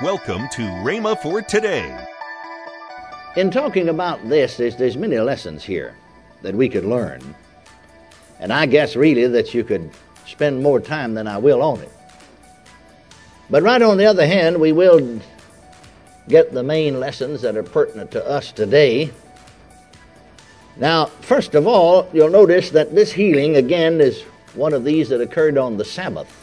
Welcome to Rhema for today. In talking about this, there's, there's many lessons here that we could learn. And I guess really that you could spend more time than I will on it. But right on the other hand, we will get the main lessons that are pertinent to us today. Now, first of all, you'll notice that this healing, again, is one of these that occurred on the Sabbath.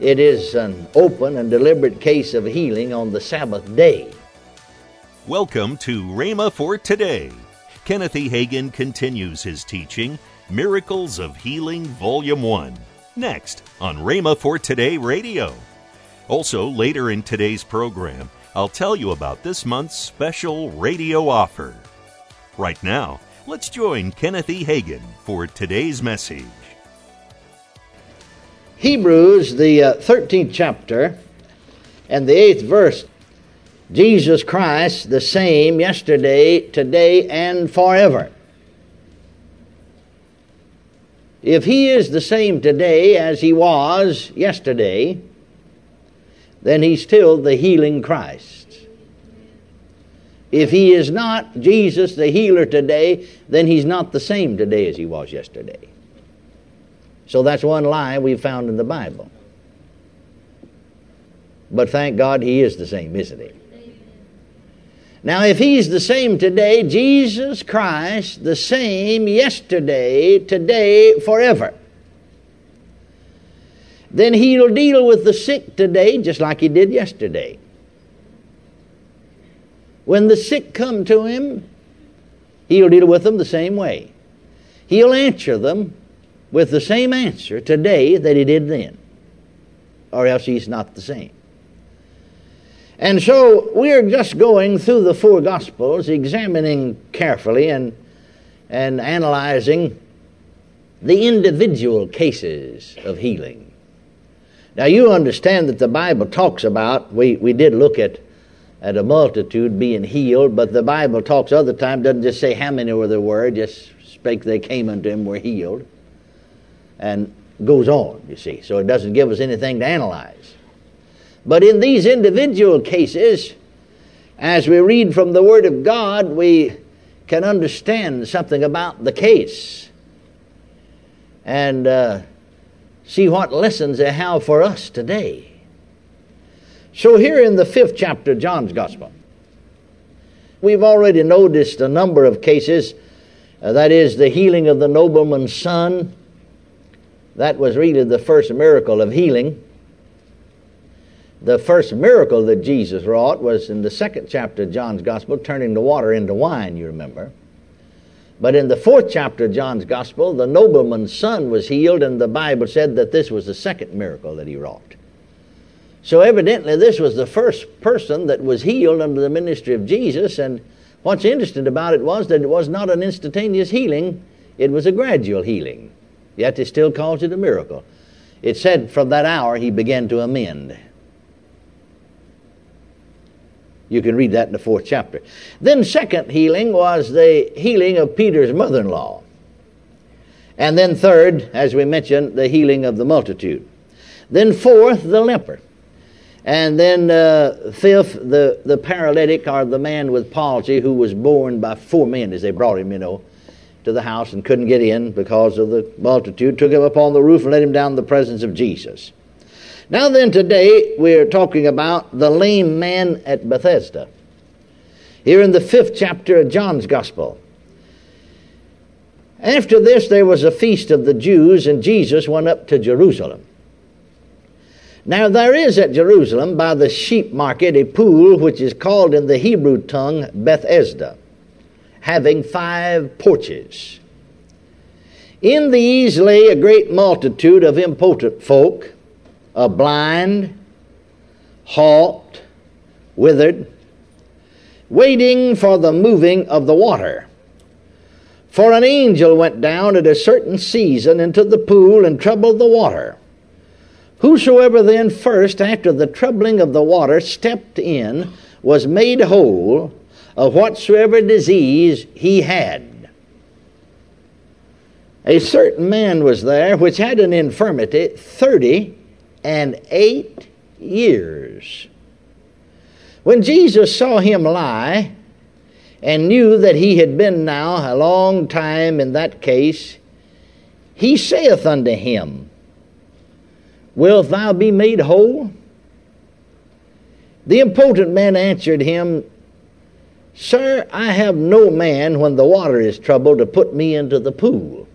It is an open and deliberate case of healing on the Sabbath day. Welcome to Rhema for today. Kenneth E. Hagin continues his teaching, Miracles of Healing, Volume 1, next on Rhema for Today Radio. Also, later in today's program, I'll tell you about this month's special radio offer. Right now, let's join Kenneth E. Hagin for today's message. Hebrews, the uh, 13th chapter, and the 8th verse Jesus Christ, the same yesterday, today, and forever. If he is the same today as he was yesterday, then he's still the healing Christ. If he is not Jesus, the healer today, then he's not the same today as he was yesterday. So that's one lie we've found in the Bible. But thank God he is the same, isn't he? Now, if he's the same today, Jesus Christ, the same yesterday, today, forever, then he'll deal with the sick today just like he did yesterday. When the sick come to him, he'll deal with them the same way. He'll answer them with the same answer today that he did then, or else he's not the same. And so we're just going through the four Gospels, examining carefully and, and analyzing the individual cases of healing. Now, you understand that the Bible talks about, we, we did look at, at a multitude being healed, but the Bible talks other time, doesn't just say how many were there were, just spake they came unto him were healed and goes on, you see. So it doesn't give us anything to analyze. But in these individual cases, as we read from the Word of God, we can understand something about the case and uh, see what lessons they have for us today. So, here in the fifth chapter of John's Gospel, we've already noticed a number of cases. Uh, that is, the healing of the nobleman's son, that was really the first miracle of healing. The first miracle that Jesus wrought was in the second chapter of John's Gospel, turning the water into wine, you remember. But in the fourth chapter of John's Gospel, the nobleman's son was healed, and the Bible said that this was the second miracle that he wrought. So evidently, this was the first person that was healed under the ministry of Jesus, and what's interesting about it was that it was not an instantaneous healing, it was a gradual healing. Yet it still calls it a miracle. It said from that hour he began to amend. You can read that in the fourth chapter. Then, second healing was the healing of Peter's mother in law. And then, third, as we mentioned, the healing of the multitude. Then, fourth, the leper. And then, uh, fifth, the, the paralytic or the man with palsy who was borne by four men as they brought him, you know to the house and couldn't get in because of the multitude, took him up on the roof and let him down in the presence of Jesus. Now, then, today we're talking about the lame man at Bethesda. Here in the fifth chapter of John's Gospel. After this, there was a feast of the Jews, and Jesus went up to Jerusalem. Now, there is at Jerusalem by the sheep market a pool which is called in the Hebrew tongue Bethesda having five porches. In these lay a great multitude of impotent folk, a blind, halt, withered, waiting for the moving of the water. For an angel went down at a certain season into the pool and troubled the water. Whosoever then first, after the troubling of the water, stepped in, was made whole, of whatsoever disease he had. A certain man was there which had an infirmity thirty and eight years. When Jesus saw him lie and knew that he had been now a long time in that case, he saith unto him, Wilt thou be made whole? The impotent man answered him, Sir, I have no man when the water is troubled to put me into the pool.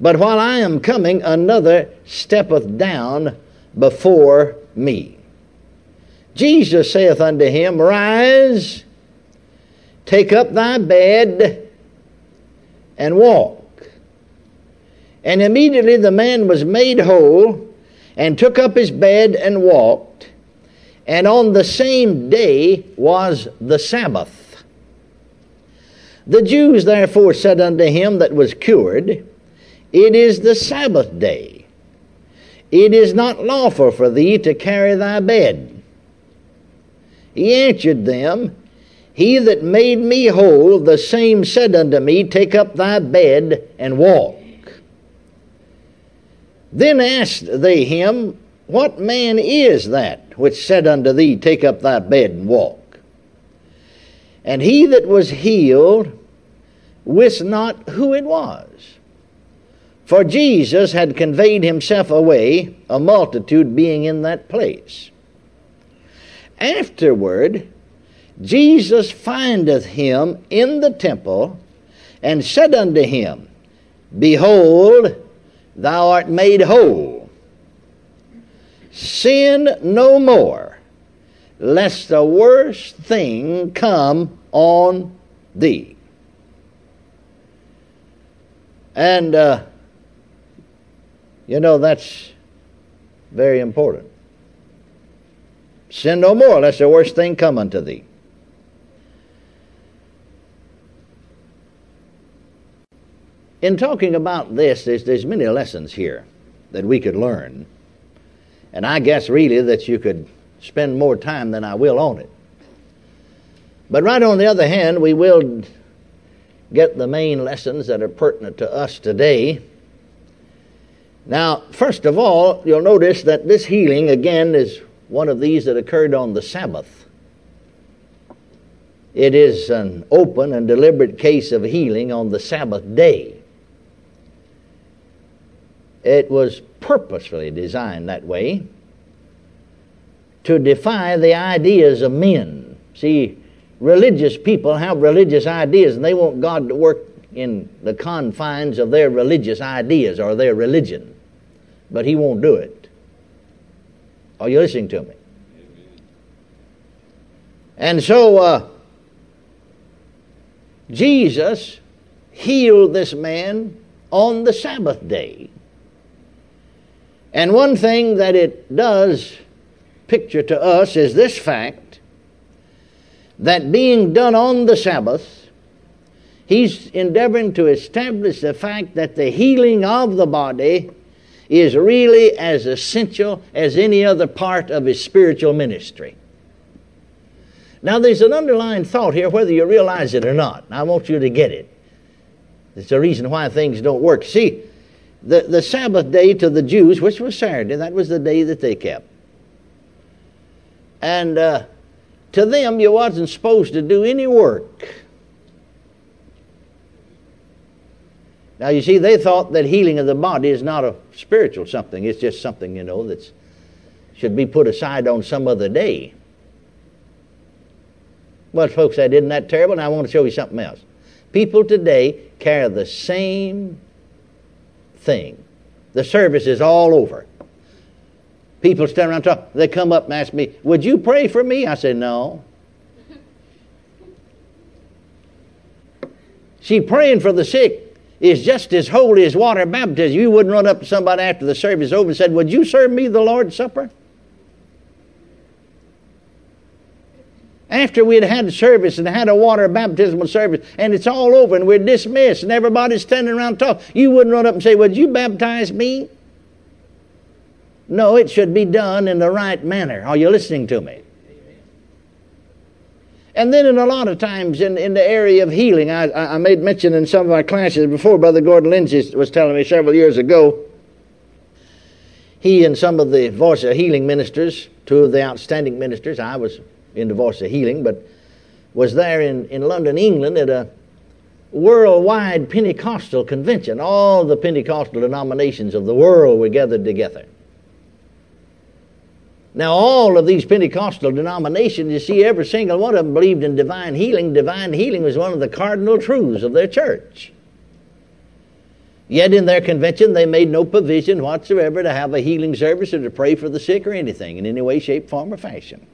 But while I am coming, another steppeth down before me. Jesus saith unto him, Rise, take up thy bed, and walk. And immediately the man was made whole, and took up his bed and walked. And on the same day was the Sabbath. The Jews therefore said unto him that was cured, it is the Sabbath day. It is not lawful for thee to carry thy bed. He answered them, He that made me whole, the same said unto me, Take up thy bed and walk. Then asked they him, What man is that which said unto thee, Take up thy bed and walk? And he that was healed wist not who it was. For Jesus had conveyed himself away, a multitude being in that place. Afterward, Jesus findeth him in the temple, and said unto him, Behold, thou art made whole. Sin no more, lest the worst thing come on thee. And uh, you know, that's very important. Sin no more, lest the worst thing come unto thee. In talking about this, there's, there's many lessons here that we could learn. And I guess really that you could spend more time than I will on it. But right on the other hand, we will get the main lessons that are pertinent to us today now, first of all, you'll notice that this healing, again, is one of these that occurred on the Sabbath. It is an open and deliberate case of healing on the Sabbath day. It was purposefully designed that way to defy the ideas of men. See, religious people have religious ideas and they want God to work in the confines of their religious ideas or their religion but he won't do it. Are you listening to me? And so uh, Jesus healed this man on the Sabbath day. And one thing that it does picture to us is this fact that being done on the Sabbath, he's endeavoring to establish the fact that the healing of the body is really as essential as any other part of his spiritual ministry. Now, there's an underlying thought here, whether you realize it or not. I want you to get it. It's the reason why things don't work. See, the, the Sabbath day to the Jews, which was Saturday, that was the day that they kept. And uh, to them, you wasn't supposed to do any work. Now, you see, they thought that healing of the body is not a spiritual something. It's just something, you know, that should be put aside on some other day. Well, folks said, isn't that terrible? Now I want to show you something else. People today carry the same thing. The service is all over. People stand around talking. They come up and ask me, Would you pray for me? I say, No. See, praying for the sick is just as holy as water baptism. You wouldn't run up to somebody after the service over and said, Would you serve me the Lord's Supper? After we'd had service and had a water baptismal service and it's all over and we're dismissed and everybody's standing around talking, you wouldn't run up and say, Would you baptize me? No, it should be done in the right manner. Are you listening to me? And then, in a lot of times in, in the area of healing, I, I made mention in some of my classes before, Brother Gordon Lindsay was telling me several years ago. he and some of the Voice of Healing ministers, two of the outstanding ministers, I was in the Voice of Healing, but was there in, in London, England at a worldwide Pentecostal convention. All the Pentecostal denominations of the world were gathered together. Now, all of these Pentecostal denominations, you see, every single one of them believed in divine healing. Divine healing was one of the cardinal truths of their church. Yet in their convention, they made no provision whatsoever to have a healing service or to pray for the sick or anything in any way, shape, form, or fashion.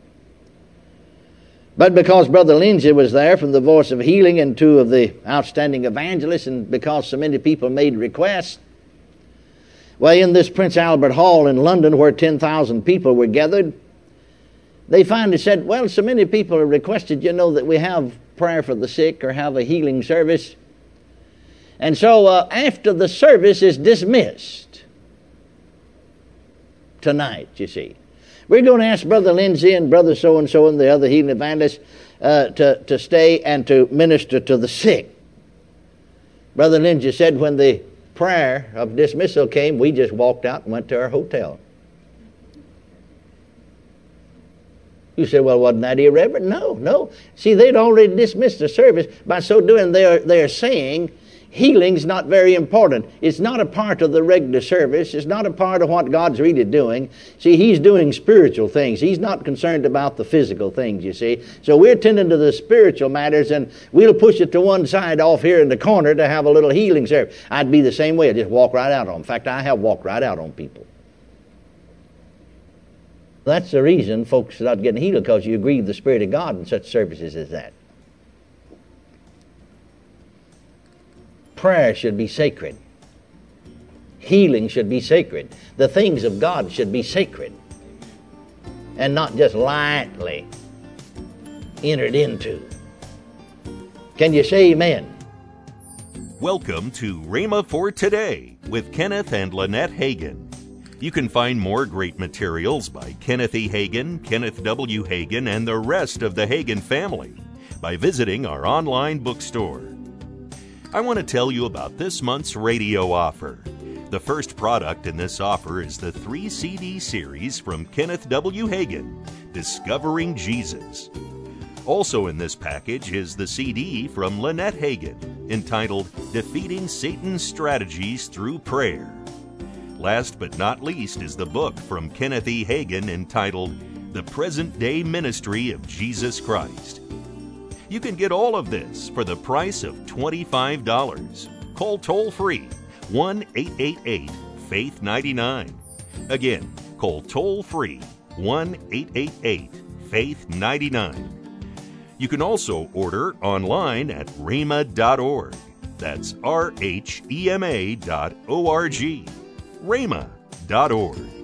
But because Brother Lindsay was there from the Voice of Healing and two of the outstanding evangelists, and because so many people made requests, well, in this Prince Albert Hall in London, where 10,000 people were gathered, they finally said, Well, so many people have requested, you know, that we have prayer for the sick or have a healing service. And so uh, after the service is dismissed tonight, you see, we're going to ask Brother Lindsay and Brother so and so and the other healing evangelists uh, to, to stay and to minister to the sick. Brother Lindsay said when the prayer of dismissal came, we just walked out and went to our hotel. You say, well, wasn't that irreverent? No, no. See, they'd already dismissed the service. By so doing, they are, they are saying healing's not very important. It's not a part of the regular service. It's not a part of what God's really doing. See, He's doing spiritual things. He's not concerned about the physical things, you see. So we're tending to the spiritual matters and we'll push it to one side off here in the corner to have a little healing service. I'd be the same way. I'd just walk right out on them. In fact, I have walked right out on people. That's the reason folks are not getting healed because you grieve the Spirit of God in such services as that. Prayer should be sacred. Healing should be sacred. The things of God should be sacred and not just lightly entered into. Can you say amen? Welcome to Rhema for Today with Kenneth and Lynette Hagin. You can find more great materials by Kenneth E. Hagin, Kenneth W. Hagin, and the rest of the Hagin family by visiting our online bookstore. I want to tell you about this month's radio offer. The first product in this offer is the three CD series from Kenneth W. Hagin, Discovering Jesus. Also in this package is the CD from Lynette Hagin, entitled Defeating Satan's Strategies Through Prayer. Last but not least is the book from Kenneth E. Hagin entitled The Present Day Ministry of Jesus Christ. You can get all of this for the price of $25. Call toll free 1 888 Faith 99. Again, call toll free 1 888 Faith 99. You can also order online at rhema.org. That's R H E M A dot O R G. rhema.org.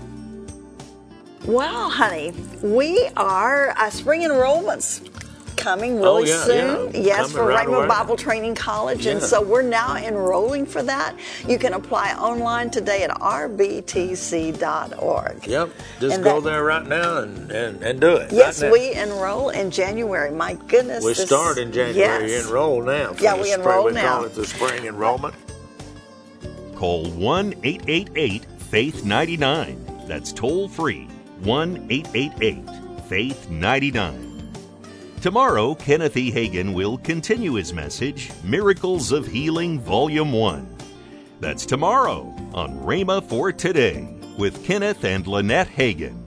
Well, honey, we are uh, spring enrollments coming really Oh, yeah, soon. yeah. Yes, Coming for right Rhema away. Bible Training College. And so we're now enrolling for that. You can apply online today at rbtc.org. Yep. Just And go that- there right now and, and, and do it. Yes, right we enroll in January. My goodness. We this- start in January. Yes. You enroll now. for Yeah, the we spring. enroll we now. call it the spring enrollment. Call 1 888 Faith 99. That's toll free 1 888 Faith 99. Tomorrow, Kenneth E. Hagin will continue his message, Miracles of Healing, Volume 1. That's tomorrow on Rhema for Today with Kenneth and Lynette Hagin.